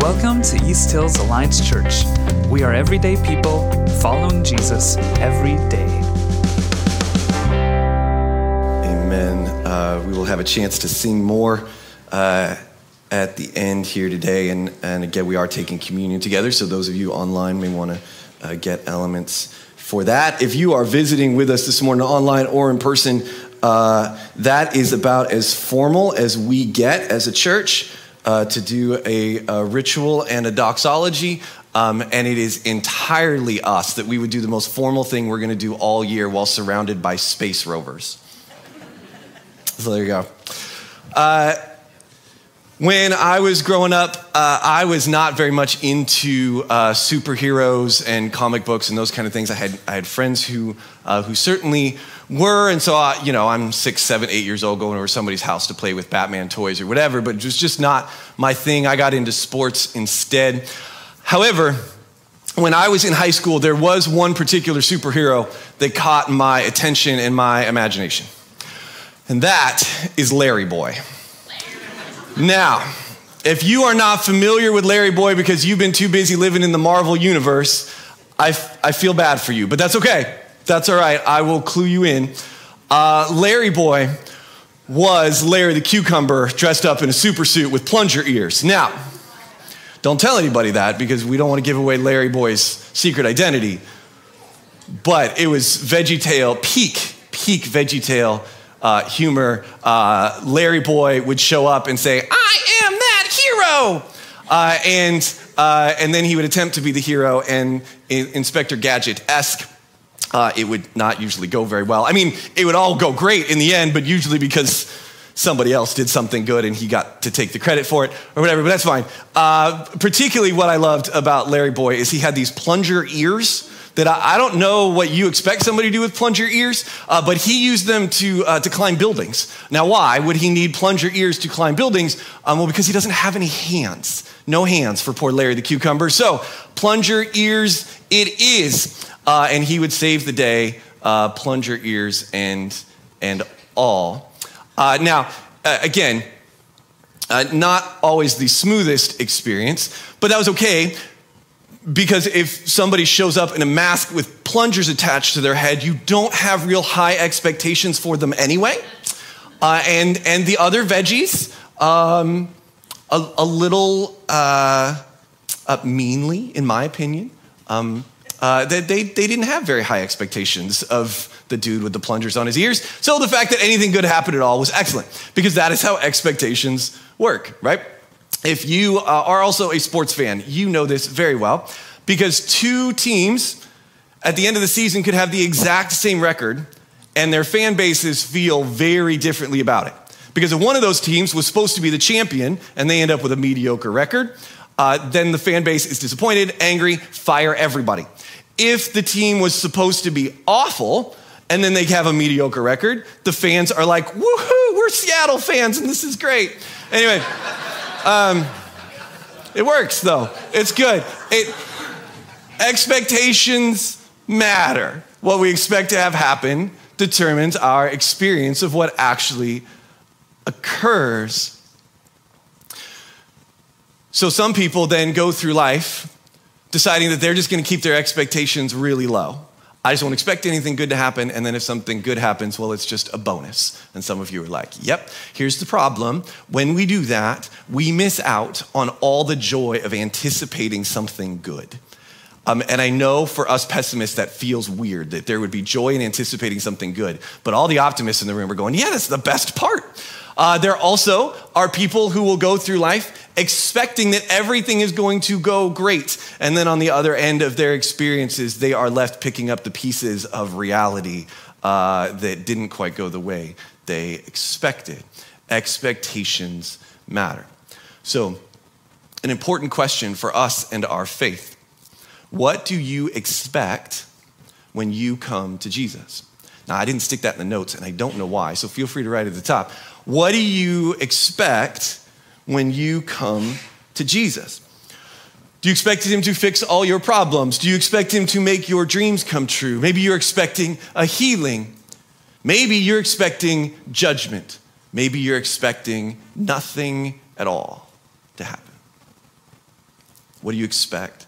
Welcome to East Hills Alliance Church. We are everyday people following Jesus every day. Amen. Uh, we will have a chance to sing more uh, at the end here today. And, and again, we are taking communion together. So those of you online may want to uh, get elements for that. If you are visiting with us this morning online or in person, uh, that is about as formal as we get as a church uh, to do a, a, ritual and a doxology. Um, and it is entirely us that we would do the most formal thing we're going to do all year while surrounded by space rovers. so there you go. Uh, when I was growing up, uh, I was not very much into uh, superheroes and comic books and those kind of things. I had, I had friends who, uh, who certainly were, and so, I, you know, I'm six, seven, eight years old going over somebody's house to play with Batman toys or whatever, but it was just not my thing. I got into sports instead. However, when I was in high school, there was one particular superhero that caught my attention and my imagination, and that is Larry Boy. Now, if you are not familiar with Larry Boy because you've been too busy living in the Marvel universe, I, I feel bad for you, but that's okay. That's all right. I will clue you in. Uh, Larry Boy was Larry the Cucumber dressed up in a super suit with plunger ears. Now, don't tell anybody that because we don't want to give away Larry Boy's secret identity. But it was VeggieTale, peak, peak VeggieTale uh, humor, uh, Larry Boy would show up and say, I am that hero. Uh, and, uh, and then he would attempt to be the hero, and in Inspector Gadget esque. Uh, it would not usually go very well. I mean, it would all go great in the end, but usually because somebody else did something good and he got to take the credit for it or whatever, but that's fine. Uh, particularly, what I loved about Larry Boy is he had these plunger ears that I, I, don't know what you expect somebody to do with plunger ears, uh, but he used them to, uh, to climb buildings. Now, why would he need plunger ears to climb buildings? Um, well, because he doesn't have any hands. No hands for poor Larry the cucumber. So, plunger ears it is. Uh, and he would save the day, uh, plunger ears and, and all. Uh, now, uh, again, not always the smoothest experience, but that was okay because if somebody shows up in a mask with plungers attached to their head, you don't have real high expectations for them anyway. Uh, and, and the other veggies, um, a, a, little uh, uh, meanly, in my opinion. Um, uh, they, they, they didn't have very high expectations of the dude with the plungers on his ears. So the fact that anything good happened at all was excellent because that is how expectations work, right? If you uh, are also a sports fan, you know this very well because two teams at the end of the season could have the exact same record and their fan bases feel very differently about it. Because if one of those teams was supposed to be the champion and they end up with a mediocre record, uh, then the fan base is disappointed, angry, fire everybody. If the team was supposed to be awful and then they have a mediocre record, the fans are like, woohoo, we're Seattle fans and this is great. Anyway. Um, it works though. It's good. It, expectations matter. What we expect to have happen determines our experience of what actually occurs. So some people then go through life deciding that they're just going to keep their expectations really low. I just won't expect anything good to happen. And then if something good happens, well, it's just a bonus. And some of you are like, yep, here's the problem. When we do that, we miss out on all the joy of anticipating something good. Um, and I know for us pessimists, that feels weird that there would be joy in anticipating something good. But all the optimists in the room are going, yeah, that's the best part. Uh, there also are people who will go through life expecting that everything is going to go great. And then on the other end of their experiences, they are left picking up the pieces of reality uh, that didn't quite go the way they expected. Expectations matter. So, an important question for us and our faith what do you expect when you come to Jesus? Now, I didn't stick that in the notes, and I don't know why, so feel free to write at the top. What do you expect when you come to Jesus? Do you expect him to fix all your problems? Do you expect him to make your dreams come true? Maybe you're expecting a healing. Maybe you're expecting judgment. Maybe you're expecting nothing at all to happen. What do you expect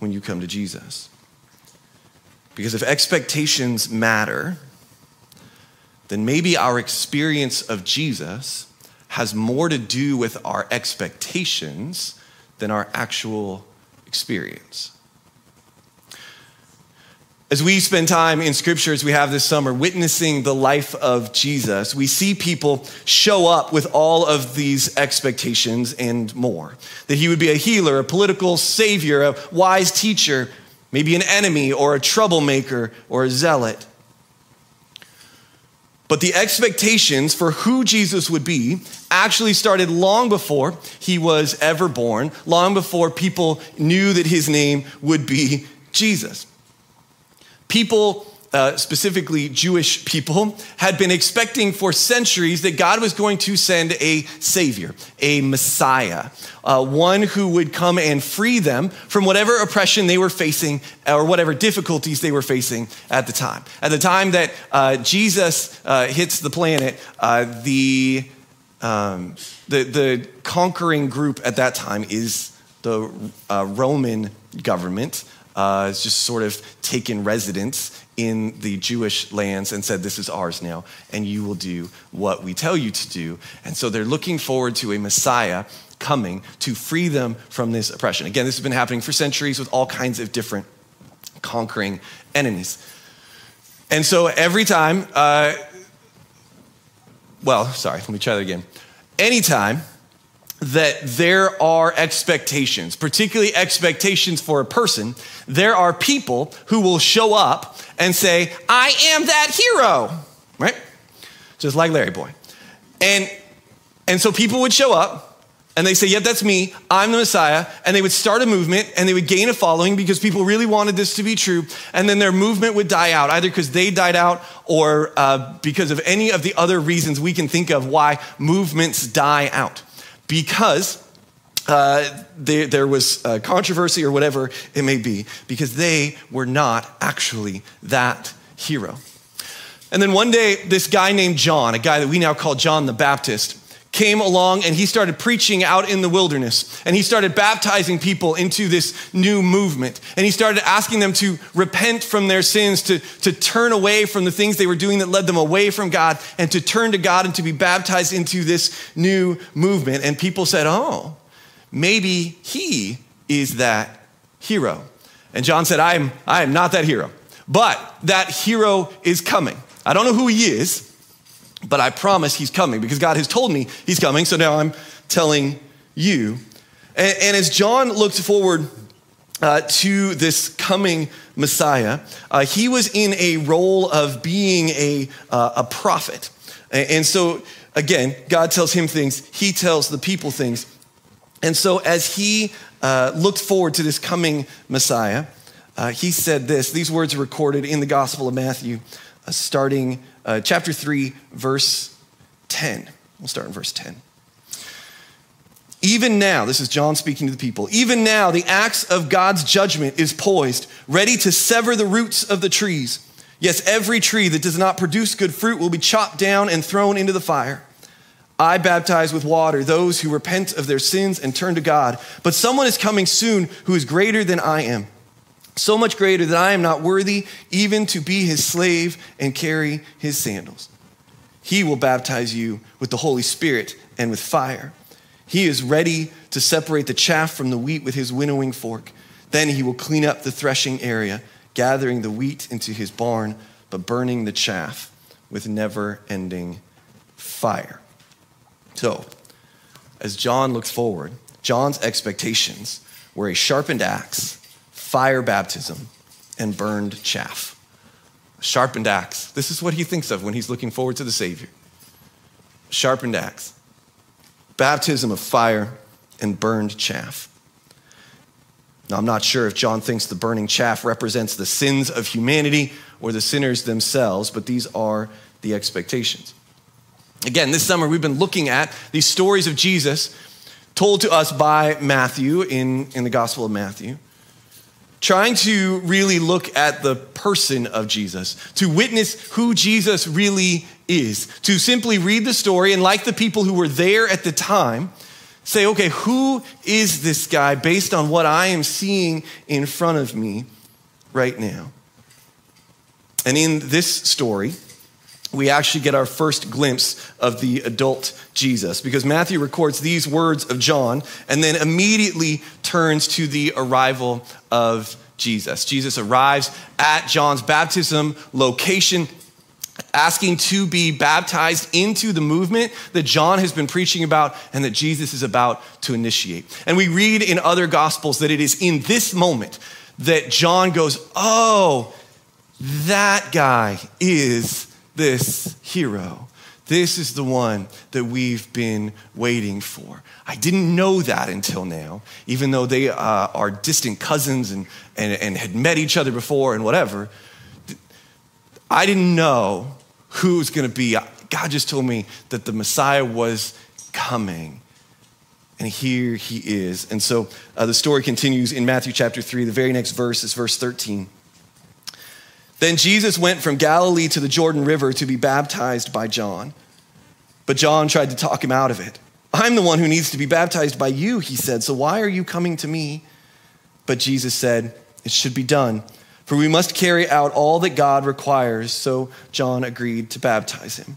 when you come to Jesus? Because if expectations matter, then maybe our experience of Jesus has more to do with our expectations than our actual experience. As we spend time in scripture, as we have this summer, witnessing the life of Jesus, we see people show up with all of these expectations and more. That he would be a healer, a political savior, a wise teacher, maybe an enemy or a troublemaker or a zealot. But the expectations for who Jesus would be actually started long before he was ever born, long before people knew that his name would be Jesus. People, uh, specifically Jewish people, had been expecting for centuries that God was going to send a savior, a Messiah, uh, one who would come and free them from whatever oppression they were facing or whatever difficulties they were facing at the time. At the time that uh, Jesus uh, hits the planet, uh, the, um, the, the conquering group at that time is the uh, Roman government uh, has just sort of taken residence in the Jewish lands and said, This is ours now, and you will do what we tell you to do. And so they're looking forward to a Messiah coming to free them from this oppression. Again, this has been happening for centuries with all kinds of different conquering enemies. And so every time, uh, well, sorry, let me try that again. Anytime that there are expectations, particularly expectations for a person, there are people who will show up and say, I am that hero, right? Just like Larry Boy. And, and so people would show up and they say, Yeah, that's me. I'm the Messiah. And they would start a movement and they would gain a following because people really wanted this to be true. And then their movement would die out, either because they died out or uh, because of any of the other reasons we can think of why movements die out because uh, there, there, was uh, controversy or whatever it may be, because they were not actually that hero. And then one day, this guy named John, a guy that we now call John the Baptist, came along and he started preaching out in the wilderness. And he started baptizing people into this new movement. And he started asking them to repent from their sins, to, to turn away from the things they were doing that led them away from God, and to turn to God and to be baptized into this new movement. And people said, Oh, maybe he is that hero. And John said, I am, I am not that hero, but that hero is coming. I don't know who he is but I promise he's coming because God has told me he's coming. So now I'm telling you. And, and as John looked forward uh, to this coming Messiah, uh, he was in a role of being a, uh, a prophet. And, and so, again, God tells him things, he tells the people things. And so, as he uh, looked forward to this coming Messiah, uh, he said this. These words are recorded in the Gospel of Matthew, uh, starting uh, chapter 3, verse 10. We'll start in verse 10. Even now, this is John speaking to the people, even now the axe of God's judgment is poised, ready to sever the roots of the trees. Yes, every tree that does not produce good fruit will be chopped down and thrown into the fire. I baptize with water those who repent of their sins and turn to God, but someone is coming soon who is greater than I am so much greater that I am not worthy even to be his slave and carry his sandals. He will baptize you with the Holy Spirit and with fire. He is ready to separate the chaff from the wheat with his winnowing fork. Then he will clean up the threshing area, gathering the wheat into his barn, but burning the chaff with never ending fire. So, as John looked forward, John's expectations were a sharpened axe fire baptism, and burned chaff. sharpened axe. This is what he thinks of when he's looking forward to the Savior. Sharpened axe. Baptism of fire and burned chaff. Now, I'm not sure if John thinks the burning chaff represents the sins of humanity or the sinners themselves, but these are the expectations. Again, this summer we've been looking at these stories of Jesus told to us by Matthew in, in the Gospel of Matthew trying to really look at the person of Jesus, to witness who Jesus really is, to simply read the story and, like the people who were there at the time, say, okay, who is this guy based on what I am seeing in front of me right now? And in this story, we actually get our first glimpse of the adult Jesus because Matthew records these words of John and then immediately turns to the arrival of Jesus. Jesus arrives at John's baptism location asking to be baptized into the movement that John has been preaching about and that Jesus is about to initiate. And we read in other gospels that it is in this moment that John goes, Oh, that guy is this hero. This is the one that we've been waiting for. I didn't know that until now, even though they uh, are distant cousins and, and, and had met each other before and whatever. I didn't know who was going to be. God just told me that the Messiah was coming. And here he is. And so uh, the story continues in Matthew chapter 3. The very next verse is verse 13. Then Jesus went from Galilee to the Jordan River to be baptized by John. But John tried to talk him out of it. I'm the one who needs to be baptized by you, he said. So why are you coming to me? But Jesus said, It should be done, for we must carry out all that God requires. So John agreed to baptize him.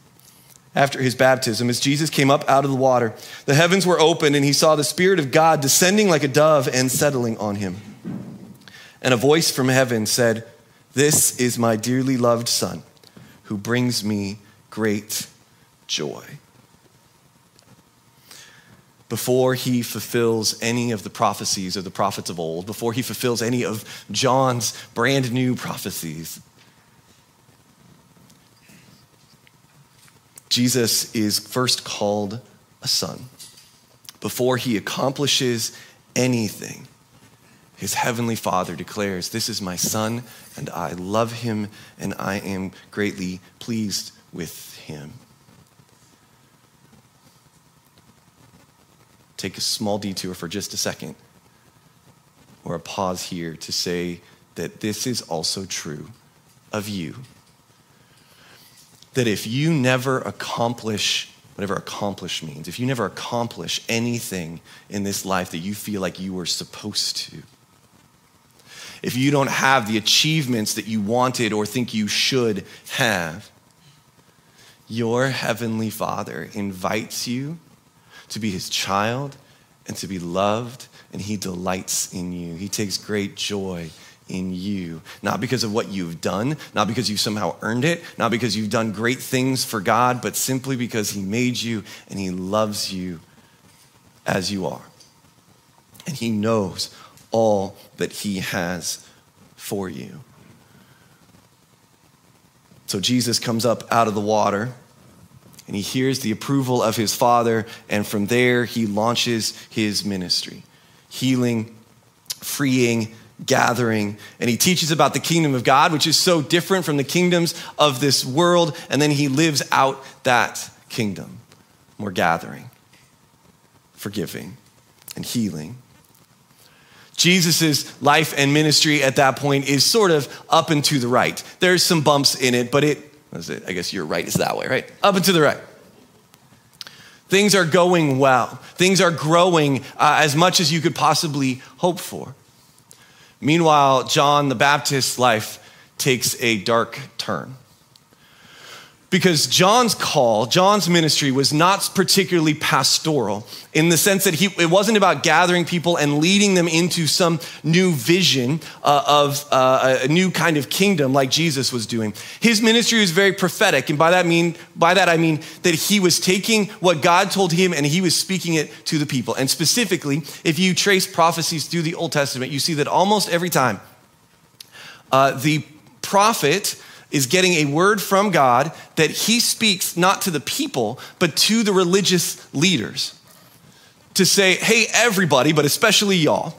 After his baptism, as Jesus came up out of the water, the heavens were opened, and he saw the Spirit of God descending like a dove and settling on him. And a voice from heaven said, this is my dearly loved Son who brings me great joy. Before he fulfills any of the prophecies of the prophets of old, before he fulfills any of John's brand new prophecies, Jesus is first called a son. Before he accomplishes anything, his heavenly Father declares, This is my Son, and I love him, and I am greatly pleased with him. Take a small detour for just a second, or a pause here to say that this is also true of you. That if you never accomplish whatever accomplish means, if you never accomplish anything in this life that you feel like you were supposed to, if you don't have the achievements that you wanted or think you should have. Your heavenly Father invites you to be his child and to be loved, and he delights in you. He takes great joy in you. Not because of what you've done, not because you've somehow earned it, not because you've done great things for God, but simply because he made you and he loves you as you are. And he knows all that He has for you. So Jesus comes up out of the water and he hears the approval of his Father, and from there he launches his ministry healing, freeing, gathering. And he teaches about the kingdom of God, which is so different from the kingdoms of this world. And then he lives out that kingdom. More gathering, forgiving, and healing Jesus' life and ministry at that point is sort of up and to the right. There's some bumps in it, but it, it? I guess your right is that way, right? Up and to the right. Things are going well. Things are growing uh, as much as you could possibly hope for. Meanwhile, John the Baptist's life takes a dark turn because John's call, John's ministry was not particularly pastoral in the sense that he, it wasn't about gathering people and leading them into some new vision uh, of uh, a new kind of kingdom like Jesus was doing. His ministry was very prophetic, and by that mean by that I mean that he was taking what God told him and he was speaking it to the people. And specifically, if you trace prophecies through the Old Testament, you see that almost every time uh, the prophet is getting a word from God that he speaks not to the people, but to the religious leaders to say, hey, everybody, but especially y'all,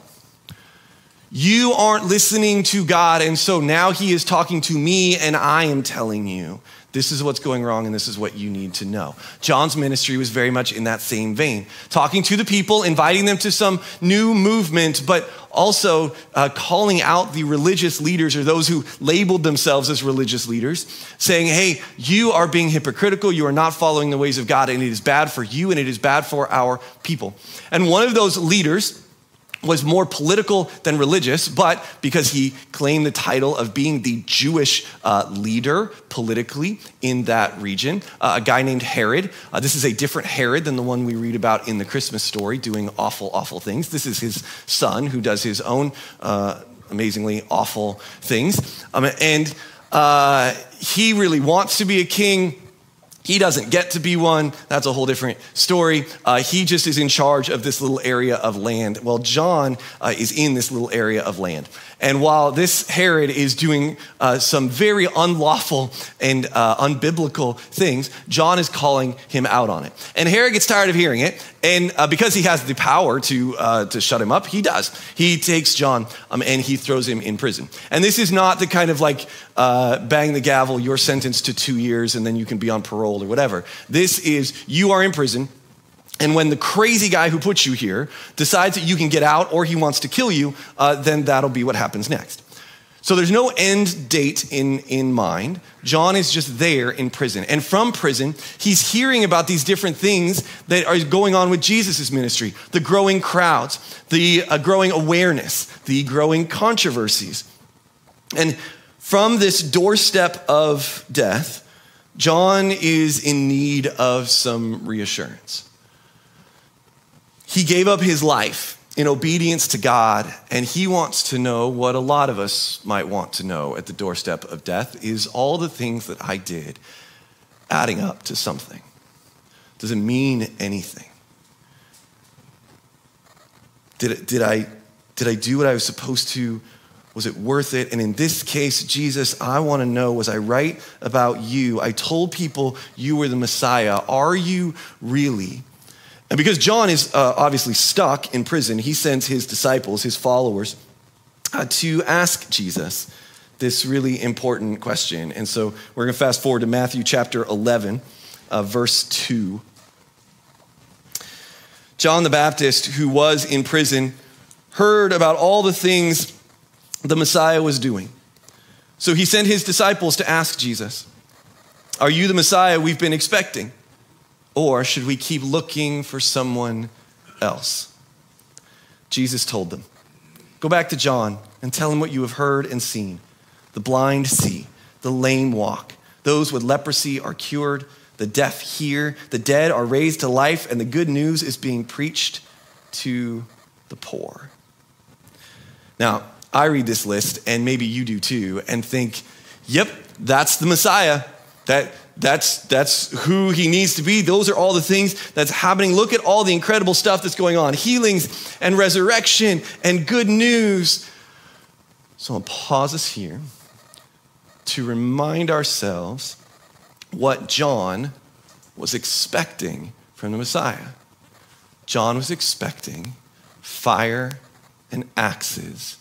you aren't listening to God, and so now he is talking to me, and I am telling you This is what's going wrong, and this is what you need to know. John's ministry was very much in that same vein, talking to the people, inviting them to some new movement, but also uh, calling out the religious leaders or those who labeled themselves as religious leaders, saying, Hey, you are being hypocritical. You are not following the ways of God, and it is bad for you, and it is bad for our people. And one of those leaders, was more political than religious, but because he claimed the title of being the Jewish uh, leader politically in that region, uh, a guy named Herod. Uh, this is a different Herod than the one we read about in the Christmas story, doing awful, awful things. This is his son who does his own uh, amazingly awful things. Um, and uh, he really wants to be a king he doesn't get to be one. That's a whole different story. Uh, he just is in charge of this little area of land. Well, John uh, is in this little area of land. And while this Herod is doing uh, some very unlawful and uh, unbiblical things, John is calling him out on it. And Herod gets tired of hearing it. And uh, because he has the power to, uh, to shut him up, he does. He takes John um, and he throws him in prison. And this is not the kind of like uh, bang the gavel, you're sentenced to two years and then you can be on parole or whatever. This is you are in prison and when the crazy guy who put you here decides that you can get out or he wants to kill you, uh, then that'll be what happens next. So there's no end date in, in mind. John is just there in prison. And from prison, he's hearing about these different things that are going on with Jesus' ministry the growing crowds, the uh, growing awareness, the growing controversies. And from this doorstep of death, John is in need of some reassurance. He gave up his life in obedience to God, and he wants to know what a lot of us might want to know at the doorstep of death is all the things that I did adding up to something? Does it mean anything? Did, it, did, I, did I do what I was supposed to? Was it worth it? And in this case, Jesus, I want to know was I right about you? I told people you were the Messiah. Are you really? And because John is uh, obviously stuck in prison, he sends his disciples, his followers, uh, to ask Jesus this really important question. And so we're going to fast forward to Matthew chapter 11, uh, verse 2. John the Baptist, who was in prison, heard about all the things the Messiah was doing. So he sent his disciples to ask Jesus, Are you the Messiah we've been expecting? Or should we keep looking for someone else? Jesus told them, Go back to John and tell him what you have heard and seen. The blind see, the lame walk, those with leprosy are cured, the deaf hear, the dead are raised to life, and the good news is being preached to the poor. Now, I read this list, and maybe you do too, and think, yep, that's the Messiah. That, that's, that's who he needs to be. Those are all the things that's happening. Look at all the incredible stuff that's going on healings and resurrection and good news. So I'll pause us here to remind ourselves what John was expecting from the Messiah. John was expecting fire and axes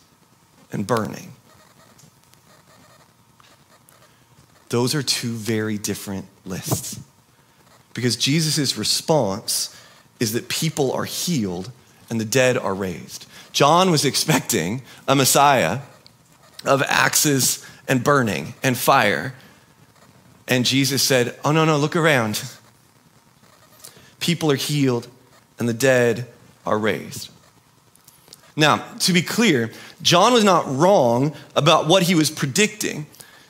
and burning. Those are two very different lists. Because Jesus' response is that people are healed and the dead are raised. John was expecting a Messiah of axes and burning and fire. And Jesus said, Oh, no, no, look around. People are healed and the dead are raised. Now, to be clear, John was not wrong about what he was predicting.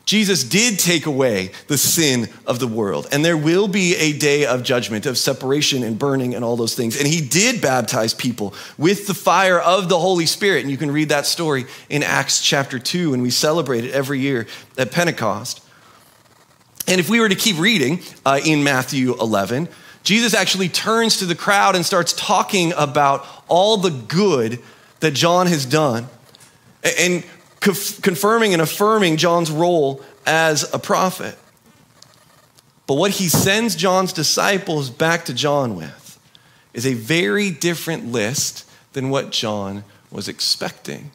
Jesus did take away the sin of the world, and there will be a day of judgment, of separation and burning and all those things. And he did baptize people with the fire of the Holy Spirit. And you can read that story in Acts chapter 2, and we celebrate it every year at Pentecost. And if we were to keep reading uh, in Matthew 11, Jesus actually turns to the crowd and starts talking about all the good that John has done. And confirming and affirming John's role as a prophet. But what he sends John's disciples back to John with is a very different list than what John was expecting.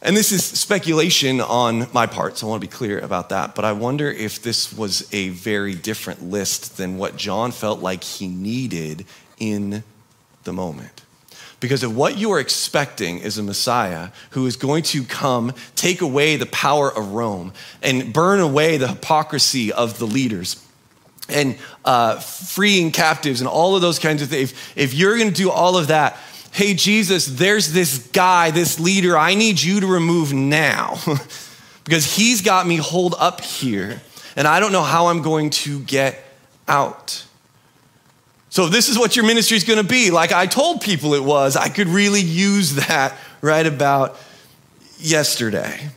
And this is speculation on my part, so I want to be clear about that. But I wonder if this was a very different list than what John felt like he needed in the moment. Because of what you are expecting is a Messiah who is going to come, take away the power of Rome, and burn away the hypocrisy of the leaders, and uh, freeing captives, and all of those kinds of things. If, if you're going to do all of that, hey, Jesus, there's this guy, this leader, I need you to remove now because he's got me holed up here and I don't know how I'm going to get out. So, this is what your ministry is going to be. Like I told people it was, I could really use that right about yesterday.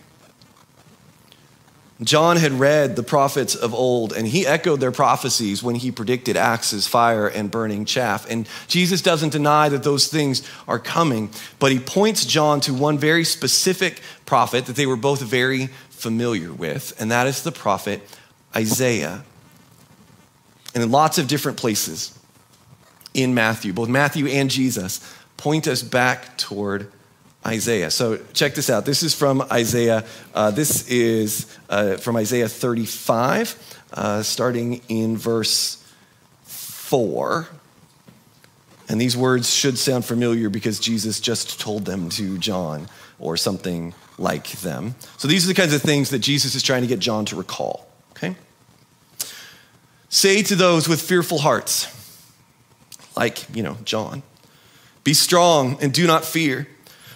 John had read the prophets of old, and he echoed their prophecies when he predicted axes, fire, and burning chaff. And Jesus doesn't deny that those things are coming, but he points John to one very specific prophet that they were both very familiar with, and that is the prophet Isaiah. And in lots of different places in Matthew, both Matthew and Jesus point us back toward Isaiah. So check this out. This is from Isaiah. Uh, this is uh, from Isaiah 35, uh, starting in verse 4. And these words should sound familiar because Jesus just told them to John or something like them. So these are the kinds of things that Jesus is trying to get John to recall. Okay? Say to those with fearful hearts, like, you know, John, be strong and do not fear.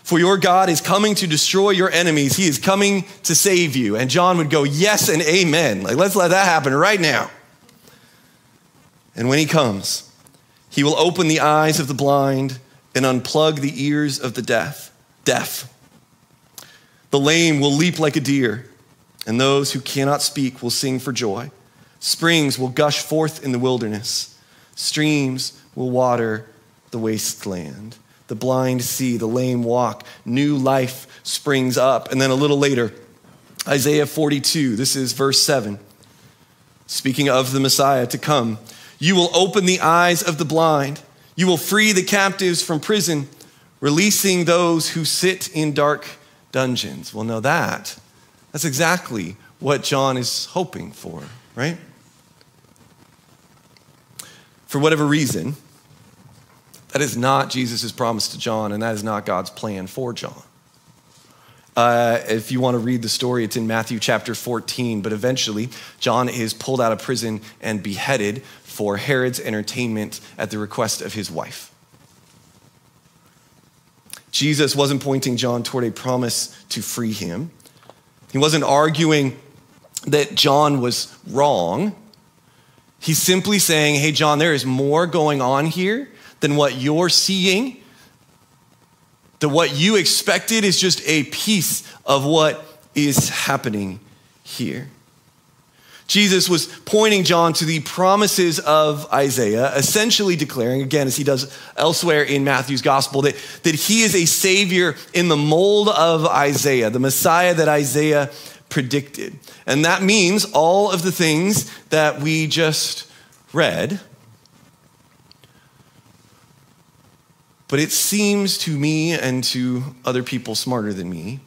For your God is coming to destroy your enemies. He is coming to save you. And John would go, Yes and amen. Like, let's let that happen right now. And when he comes, he will open the eyes of the blind and unplug the ears of the deaf. Deaf. The lame will leap like a deer, and those who cannot speak will sing for joy. Springs will gush forth in the wilderness, streams will water the wasteland the blind see, the lame walk, new life springs up. And then a little later, Isaiah 42, this is verse 7, speaking of the Messiah to come. You will open the eyes of the blind, you will free the captives from prison, releasing those who sit in dark dungeons. Well, know that. That's exactly what John is hoping for, right? For whatever reason, that is not Jesus' promise to John, and that is not God's plan for John. Uh, if you want to read the story, it's in Matthew chapter 14. But eventually, John is pulled out of prison and beheaded for Herod's entertainment at the request of his wife. Jesus wasn't pointing John toward a promise to free him, he wasn't arguing that John was wrong. He's simply saying, Hey, John, there is more going on here than what you're seeing. That what you expected is just a piece of what is happening here. Jesus was pointing John to the promises of Isaiah, essentially declaring, again, as he does elsewhere in Matthew's gospel, that, that he is a savior in the mold of Isaiah, the Messiah that Isaiah predicted. And that means all of the things that we just read But it seems to me and to other people smarter than me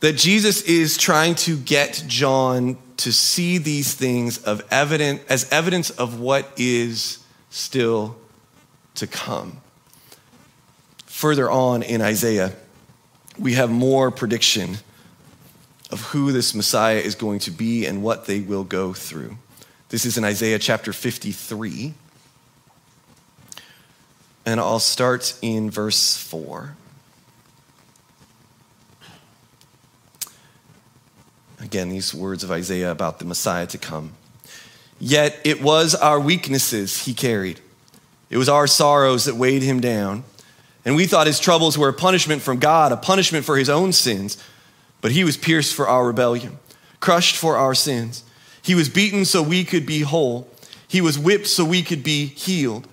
that Jesus is trying to get John to see these things of evident, as evidence of what is still to come. Further on in Isaiah, we have more prediction of who this Messiah is going to be and what they will go through. This is in Isaiah chapter 53. And I'll start in verse 4. Again, these words of Isaiah about the Messiah to come. Yet it was our weaknesses he carried, it was our sorrows that weighed him down. And we thought his troubles were a punishment from God, a punishment for his own sins. But he was pierced for our rebellion, crushed for our sins. He was beaten so we could be whole, he was whipped so we could be healed.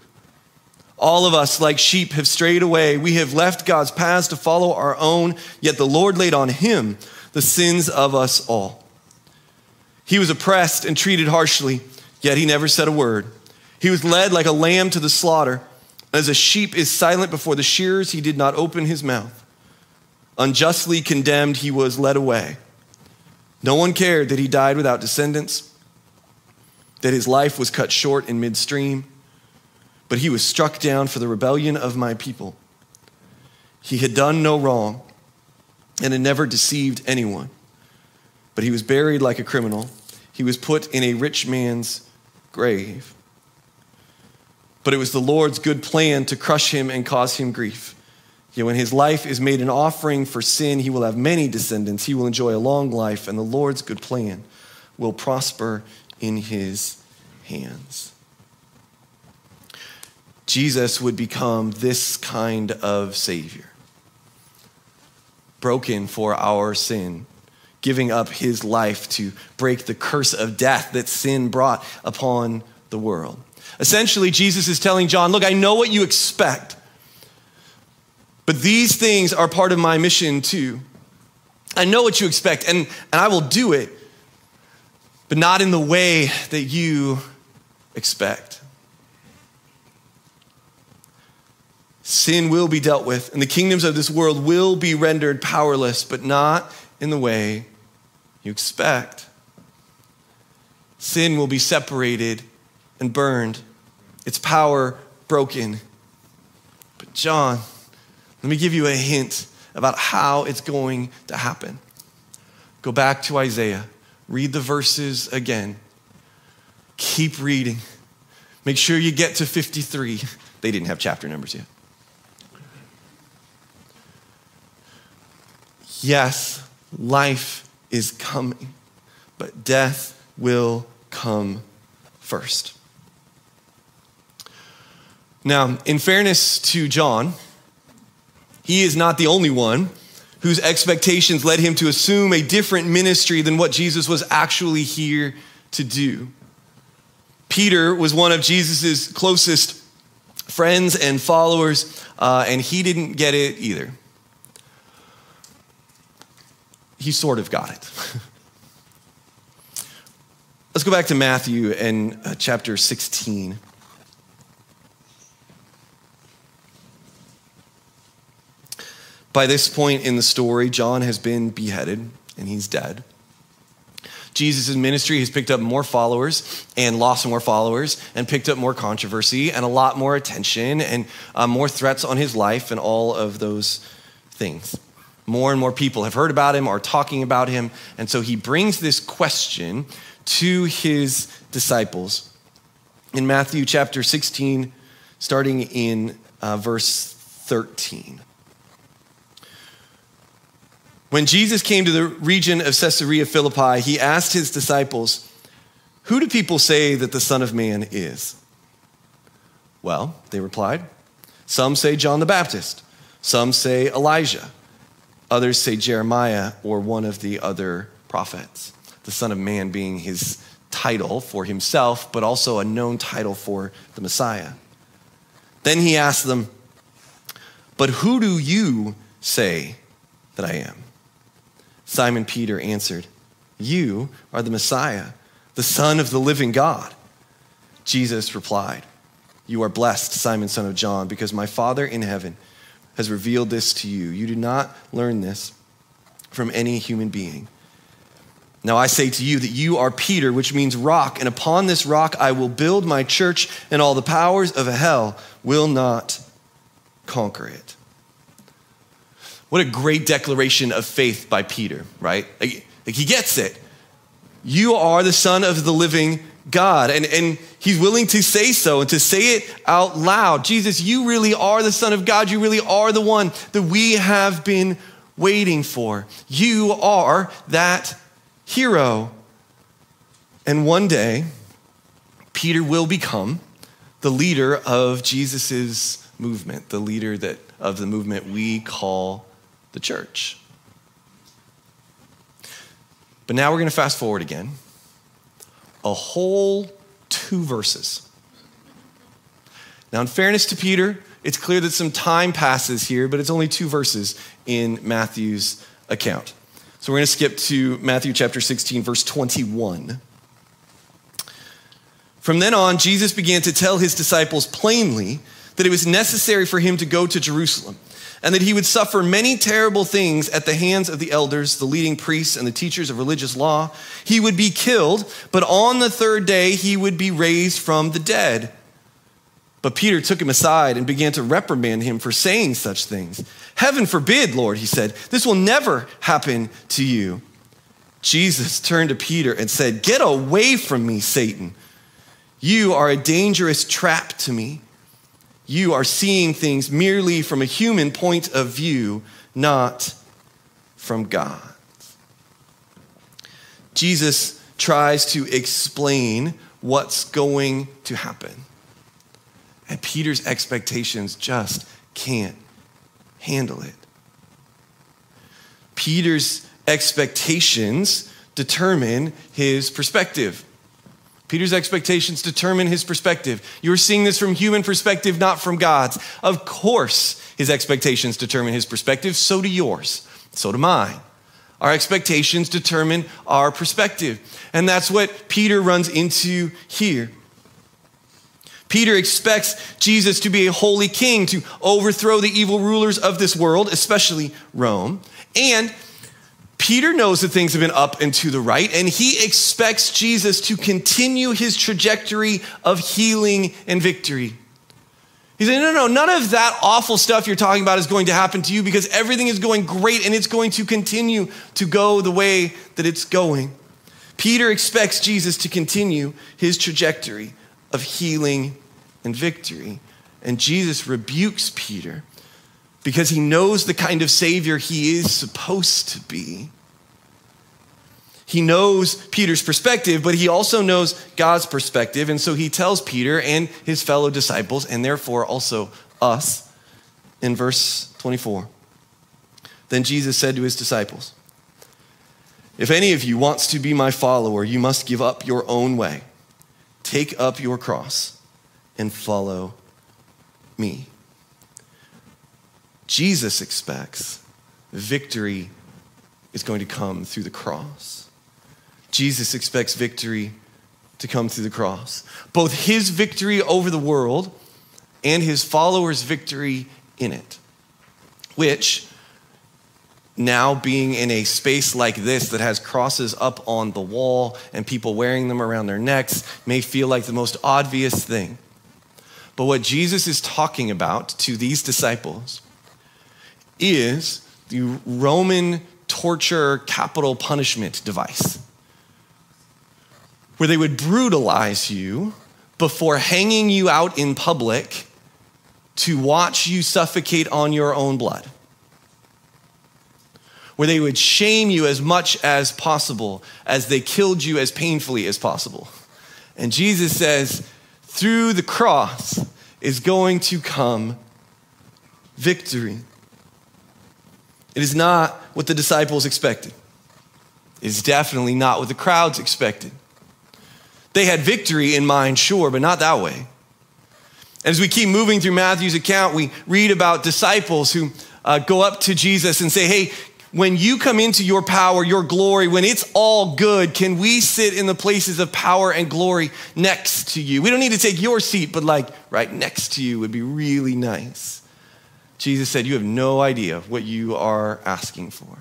All of us, like sheep, have strayed away. We have left God's paths to follow our own, yet the Lord laid on him the sins of us all. He was oppressed and treated harshly, yet he never said a word. He was led like a lamb to the slaughter. As a sheep is silent before the shearers, he did not open his mouth. Unjustly condemned, he was led away. No one cared that he died without descendants, that his life was cut short in midstream, but he was struck down for the rebellion of my people. He had done no wrong and had never deceived anyone, but he was buried like a criminal. He was put in a rich man's grave. But it was the Lord's good plan to crush him and cause him grief. Yet when his life is made an offering for sin, he will have many descendants. He will enjoy a long life, and the Lord's good plan will prosper in his hands. Jesus would become this kind of Savior broken for our sin, giving up his life to break the curse of death that sin brought upon the world. Essentially, Jesus is telling John, Look, I know what you expect. But these things are part of my mission too. I know what you expect, and, and I will do it, but not in the way that you expect. Sin will be dealt with, and the kingdoms of this world will be rendered powerless, but not in the way you expect. Sin will be separated and burned, its power broken. But, John, let me give you a hint about how it's going to happen. Go back to Isaiah, read the verses again. Keep reading. Make sure you get to 53. They didn't have chapter numbers yet. Yes, life is coming, but death will come first. Now, in fairness to John, he is not the only one whose expectations led him to assume a different ministry than what Jesus was actually here to do. Peter was one of Jesus' closest friends and followers, uh, and he didn't get it either. He sort of got it. Let's go back to Matthew and uh, chapter 16. By this point in the story, John has been beheaded and he's dead. Jesus' ministry has picked up more followers and lost more followers and picked up more controversy and a lot more attention and uh, more threats on his life and all of those things. More and more people have heard about him, are talking about him. And so he brings this question to his disciples in Matthew chapter 16, starting in uh, verse 13. When Jesus came to the region of Caesarea Philippi, he asked his disciples, Who do people say that the Son of Man is? Well, they replied, Some say John the Baptist, some say Elijah, others say Jeremiah or one of the other prophets. The Son of Man being his title for himself, but also a known title for the Messiah. Then he asked them, But who do you say that I am? Simon Peter answered, You are the Messiah, the Son of the living God. Jesus replied, You are blessed, Simon, son of John, because my Father in heaven has revealed this to you. You do not learn this from any human being. Now I say to you that you are Peter, which means rock, and upon this rock I will build my church, and all the powers of hell will not conquer it. What a great declaration of faith by Peter, right? Like, like he gets it. You are the Son of the living God. And, and he's willing to say so and to say it out loud. Jesus, you really are the Son of God. You really are the one that we have been waiting for. You are that hero. And one day, Peter will become the leader of Jesus' movement, the leader that, of the movement we call the church. But now we're going to fast forward again. A whole two verses. Now, in fairness to Peter, it's clear that some time passes here, but it's only two verses in Matthew's account. So we're going to skip to Matthew chapter 16, verse 21. From then on, Jesus began to tell his disciples plainly that it was necessary for him to go to Jerusalem and that he would suffer many terrible things at the hands of the elders, the leading priests, and the teachers of religious law. He would be killed, but on the third day he would be raised from the dead. But Peter took him aside and began to reprimand him for saying such things. Heaven forbid, Lord, he said, this will never happen to you. Jesus turned to Peter and said, Get away from me, Satan. You are a dangerous trap to me. You are seeing things merely from a human point of view, not from God. Jesus tries to explain what's going to happen. And Peter's expectations just can't handle it. Peter's expectations determine his perspective. Peter's expectations determine his perspective. You're seeing this from human perspective, not from God's. Of course, his expectations determine his perspective. So do yours. So do mine. Our expectations determine our perspective. And that's what Peter runs into here. Peter expects Jesus to be a holy king, to overthrow the evil rulers of this world, especially Rome. And Peter knows that things have been up and to the right, and he expects Jesus to continue his trajectory of healing and victory. He said, No, no, none of that awful stuff you're talking about is going to happen to you because everything is going great and it's going to continue to go the way that it's going. Peter expects Jesus to continue his trajectory of healing and victory. And Jesus rebukes Peter because he knows the kind of Savior he is supposed to be. He knows Peter's perspective, but he also knows God's perspective. And so he tells Peter and his fellow disciples, and therefore also us, in verse 24. Then Jesus said to his disciples, If any of you wants to be my follower, you must give up your own way, take up your cross, and follow me. Jesus expects victory is going to come through the cross. Jesus expects victory to come through the cross. Both his victory over the world and his followers' victory in it, which now being in a space like this that has crosses up on the wall and people wearing them around their necks may feel like the most obvious thing. But what Jesus is talking about to these disciples is the Roman torture capital punishment device, where they would brutalize you before hanging you out in public to watch you suffocate on your own blood. Where they would shame you as much as possible as they killed you as painfully as possible. And Jesus says, through the cross is going to come victory. It is not what the disciples expected. It is definitely not what the crowds expected. They had victory in mind, sure, but not that way. And As we keep moving through Matthew's account, we read about disciples who uh, go up to Jesus and say, Hey, when you come into your power, your glory, when it's all good, can we sit in the places of power and glory next to you? We don't need to take your seat, but like right next to you would be really nice. Jesus said, You have no idea what you are asking for.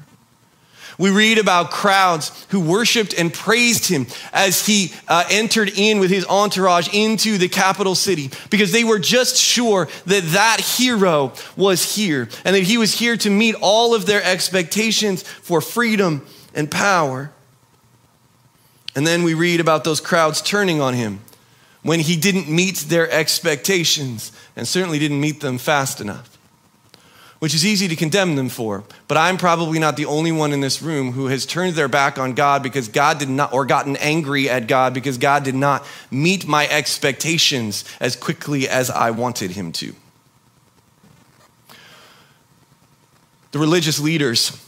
We read about crowds who worshiped and praised him as he uh, entered in with his entourage into the capital city because they were just sure that that hero was here and that he was here to meet all of their expectations for freedom and power. And then we read about those crowds turning on him when he didn't meet their expectations and certainly didn't meet them fast enough which is easy to condemn them for. But I'm probably not the only one in this room who has turned their back on God because God did not, or gotten angry at God because God did not meet my expectations as quickly as I wanted Him to. The religious leaders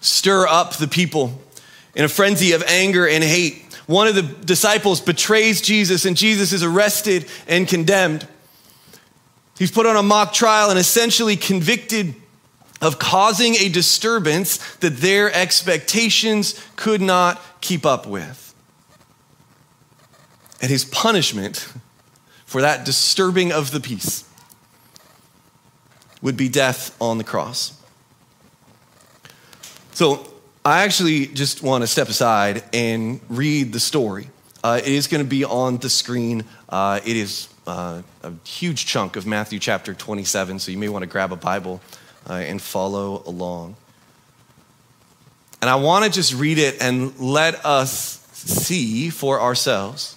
stir up the people in a frenzy of anger and hate. One of the disciples betrays Jesus, and Jesus is arrested and condemned. He's put on a mock trial and essentially convicted of causing a disturbance that their expectations could not keep up with. And his punishment for that disturbing of the peace would be death on the cross. So I actually just want to step aside and read the story. Uh, it is going to be on the screen. Uh, it is uh, a huge chunk of Matthew chapter 27, so you may want to grab a Bible uh, and follow along. And I want to just read it and let us see for ourselves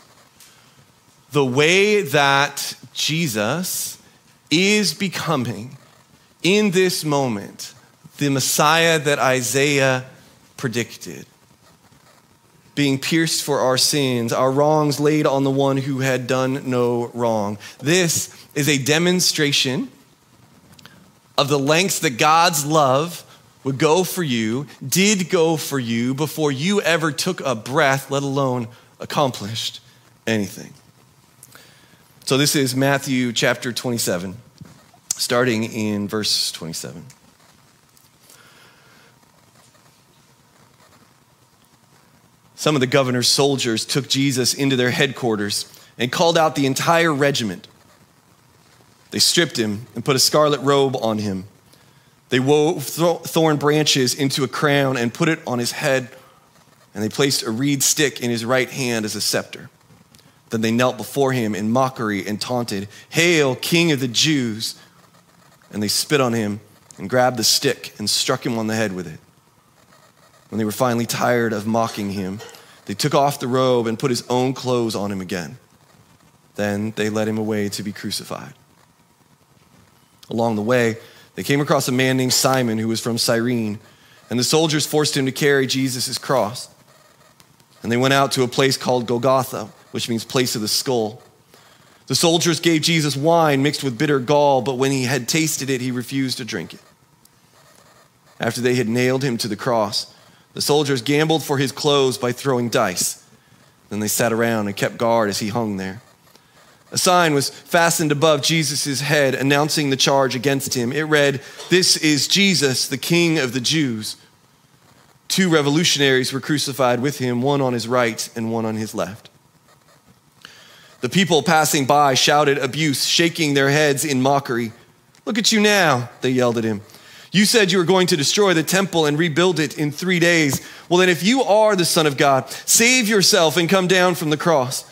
the way that Jesus is becoming in this moment the Messiah that Isaiah predicted. Being pierced for our sins, our wrongs laid on the one who had done no wrong. This is a demonstration of the lengths that God's love would go for you, did go for you before you ever took a breath, let alone accomplished anything. So this is Matthew chapter 27, starting in verse 27. Some of the governor's soldiers took Jesus into their headquarters and called out the entire regiment. They stripped him and put a scarlet robe on him. They wove thorn branches into a crown and put it on his head, and they placed a reed stick in his right hand as a scepter. Then they knelt before him in mockery and taunted, Hail, King of the Jews! And they spit on him and grabbed the stick and struck him on the head with it. When they were finally tired of mocking him, they took off the robe and put his own clothes on him again. Then they led him away to be crucified. Along the way, they came across a man named Simon who was from Cyrene, and the soldiers forced him to carry Jesus' cross. And they went out to a place called Golgotha, which means place of the skull. The soldiers gave Jesus wine mixed with bitter gall, but when he had tasted it, he refused to drink it. After they had nailed him to the cross, the soldiers gambled for his clothes by throwing dice. Then they sat around and kept guard as he hung there. A sign was fastened above Jesus' head announcing the charge against him. It read, This is Jesus, the King of the Jews. Two revolutionaries were crucified with him, one on his right and one on his left. The people passing by shouted abuse, shaking their heads in mockery. Look at you now, they yelled at him. You said you were going to destroy the temple and rebuild it in three days. Well, then, if you are the Son of God, save yourself and come down from the cross.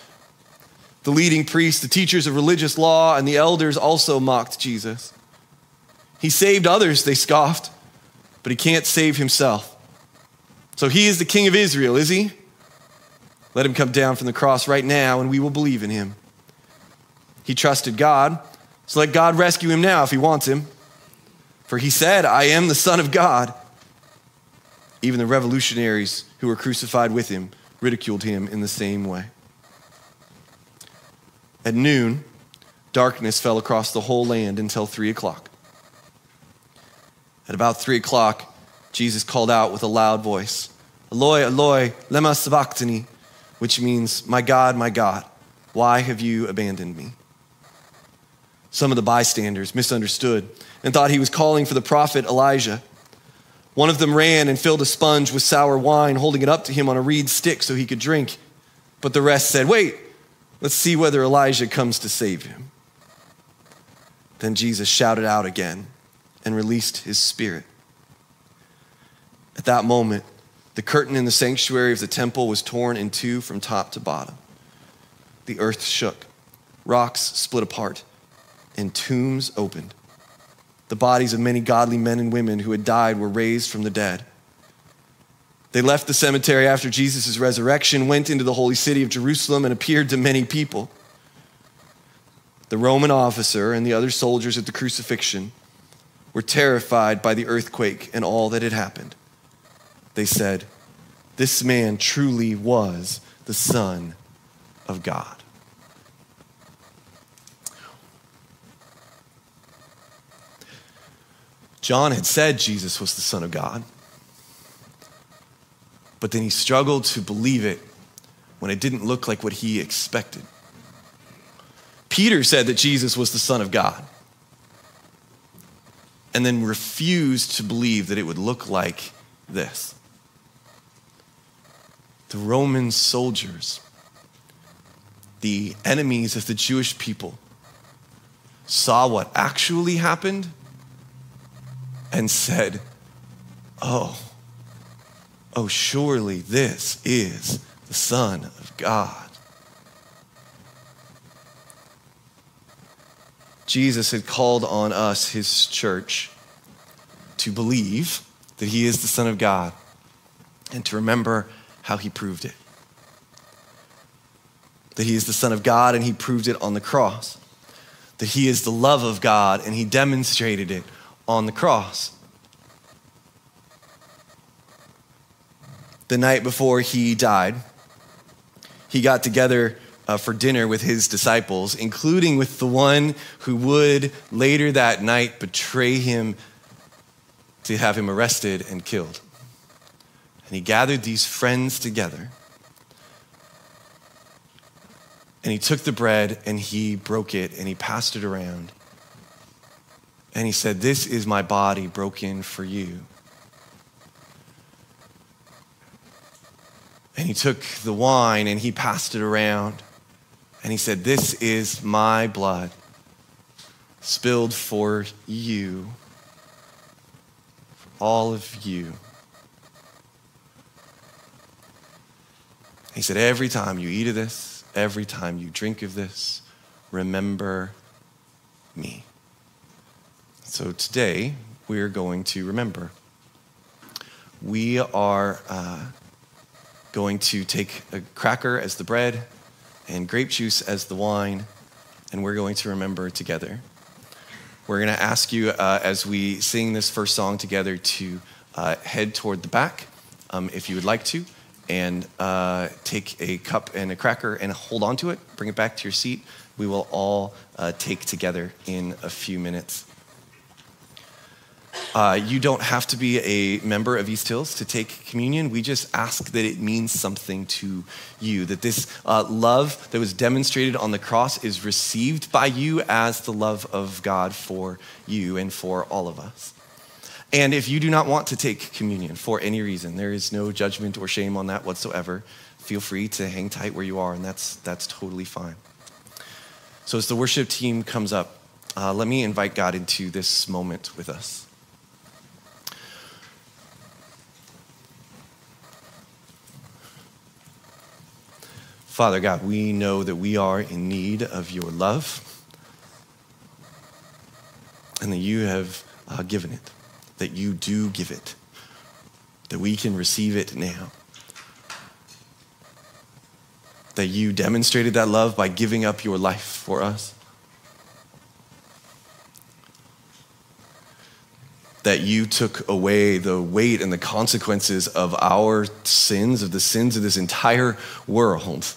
The leading priests, the teachers of religious law, and the elders also mocked Jesus. He saved others, they scoffed, but he can't save himself. So he is the King of Israel, is he? Let him come down from the cross right now, and we will believe in him. He trusted God, so let God rescue him now if he wants him. For he said, I am the Son of God. Even the revolutionaries who were crucified with him ridiculed him in the same way. At noon, darkness fell across the whole land until three o'clock. At about three o'clock, Jesus called out with a loud voice, Eloi, Eloi, lema sabachthani, which means, My God, my God, why have you abandoned me? Some of the bystanders misunderstood and thought he was calling for the prophet Elijah. One of them ran and filled a sponge with sour wine, holding it up to him on a reed stick so he could drink. But the rest said, Wait, let's see whether Elijah comes to save him. Then Jesus shouted out again and released his spirit. At that moment, the curtain in the sanctuary of the temple was torn in two from top to bottom. The earth shook, rocks split apart, and tombs opened. The bodies of many godly men and women who had died were raised from the dead. They left the cemetery after Jesus' resurrection, went into the holy city of Jerusalem, and appeared to many people. The Roman officer and the other soldiers at the crucifixion were terrified by the earthquake and all that had happened. They said, This man truly was the Son of God. John had said Jesus was the Son of God, but then he struggled to believe it when it didn't look like what he expected. Peter said that Jesus was the Son of God and then refused to believe that it would look like this. The Roman soldiers, the enemies of the Jewish people, saw what actually happened and said, Oh, oh, surely this is the Son of God. Jesus had called on us, his church, to believe that he is the Son of God and to remember how he proved it. That he is the Son of God and he proved it on the cross. That he is the love of God and he demonstrated it on the cross. The night before he died, he got together uh, for dinner with his disciples, including with the one who would later that night betray him to have him arrested and killed. And he gathered these friends together. And he took the bread and he broke it and he passed it around. And he said, This is my body broken for you. And he took the wine and he passed it around. And he said, This is my blood spilled for you, for all of you. He said, Every time you eat of this, every time you drink of this, remember me. So today, we're going to remember. We are uh, going to take a cracker as the bread and grape juice as the wine, and we're going to remember together. We're going to ask you uh, as we sing this first song together to uh, head toward the back um, if you would like to and uh, take a cup and a cracker and hold on to it, bring it back to your seat. We will all uh, take together in a few minutes. Uh, you don't have to be a member of East Hills to take communion. We just ask that it means something to you, that this uh, love that was demonstrated on the cross is received by you as the love of God for you and for all of us. And if you do not want to take communion for any reason, there is no judgment or shame on that whatsoever. Feel free to hang tight where you are, and that's, that's totally fine. So, as the worship team comes up, uh, let me invite God into this moment with us. Father God, we know that we are in need of your love and that you have uh, given it that you do give it, that we can receive it now. That you demonstrated that love by giving up your life for us. That you took away the weight and the consequences of our sins, of the sins of this entire world,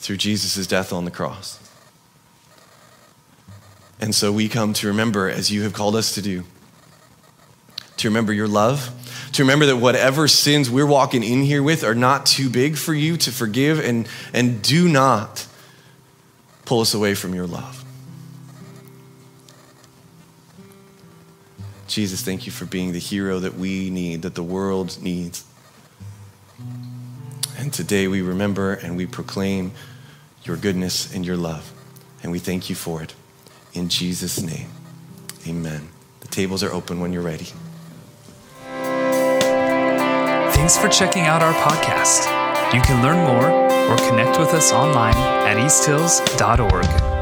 through Jesus' death on the cross. And so we come to remember, as you have called us to do, to remember your love, to remember that whatever sins we're walking in here with are not too big for you to forgive, and, and do not pull us away from your love. Jesus, thank you for being the hero that we need, that the world needs. And today we remember and we proclaim your goodness and your love, and we thank you for it. In Jesus' name, amen. The tables are open when you're ready. Thanks for checking out our podcast. You can learn more or connect with us online at easthills.org.